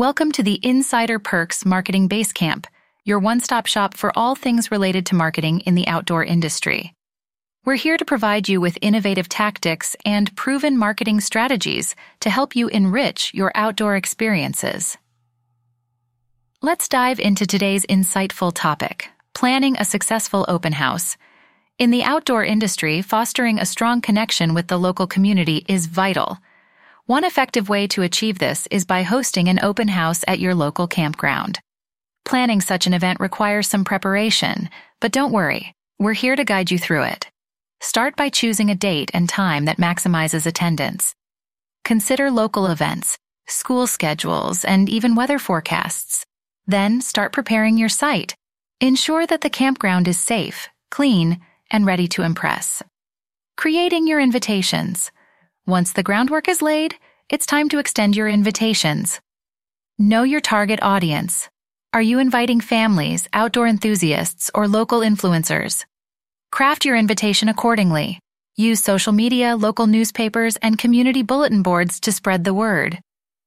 Welcome to the Insider Perks Marketing Basecamp, your one stop shop for all things related to marketing in the outdoor industry. We're here to provide you with innovative tactics and proven marketing strategies to help you enrich your outdoor experiences. Let's dive into today's insightful topic planning a successful open house. In the outdoor industry, fostering a strong connection with the local community is vital. One effective way to achieve this is by hosting an open house at your local campground. Planning such an event requires some preparation, but don't worry, we're here to guide you through it. Start by choosing a date and time that maximizes attendance. Consider local events, school schedules, and even weather forecasts. Then start preparing your site. Ensure that the campground is safe, clean, and ready to impress. Creating your invitations. Once the groundwork is laid, it's time to extend your invitations. Know your target audience. Are you inviting families, outdoor enthusiasts, or local influencers? Craft your invitation accordingly. Use social media, local newspapers, and community bulletin boards to spread the word.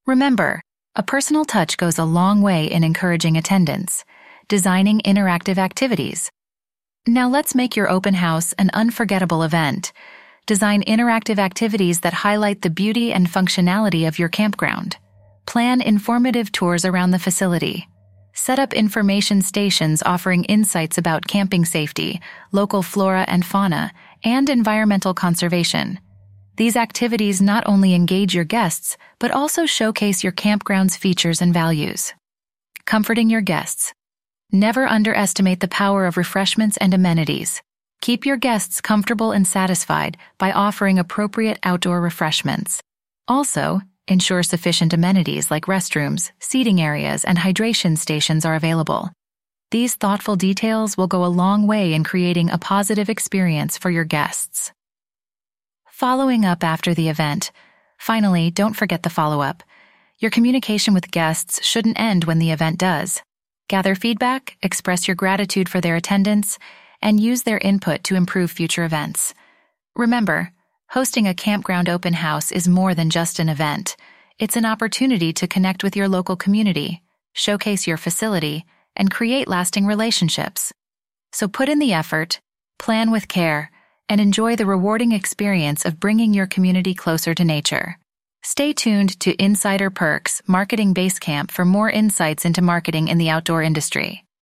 Remember, a personal touch goes a long way in encouraging attendance. Designing interactive activities. Now let's make your open house an unforgettable event design interactive activities that highlight the beauty and functionality of your campground. Plan informative tours around the facility. Set up information stations offering insights about camping safety, local flora and fauna, and environmental conservation. These activities not only engage your guests, but also showcase your campground's features and values. Comforting your guests. Never underestimate the power of refreshments and amenities. Keep your guests comfortable and satisfied by offering appropriate outdoor refreshments. Also, ensure sufficient amenities like restrooms, seating areas, and hydration stations are available. These thoughtful details will go a long way in creating a positive experience for your guests. Following up after the event. Finally, don't forget the follow up. Your communication with guests shouldn't end when the event does. Gather feedback, express your gratitude for their attendance, and use their input to improve future events. Remember, hosting a campground open house is more than just an event. It's an opportunity to connect with your local community, showcase your facility, and create lasting relationships. So put in the effort, plan with care, and enjoy the rewarding experience of bringing your community closer to nature. Stay tuned to Insider Perks Marketing Basecamp for more insights into marketing in the outdoor industry.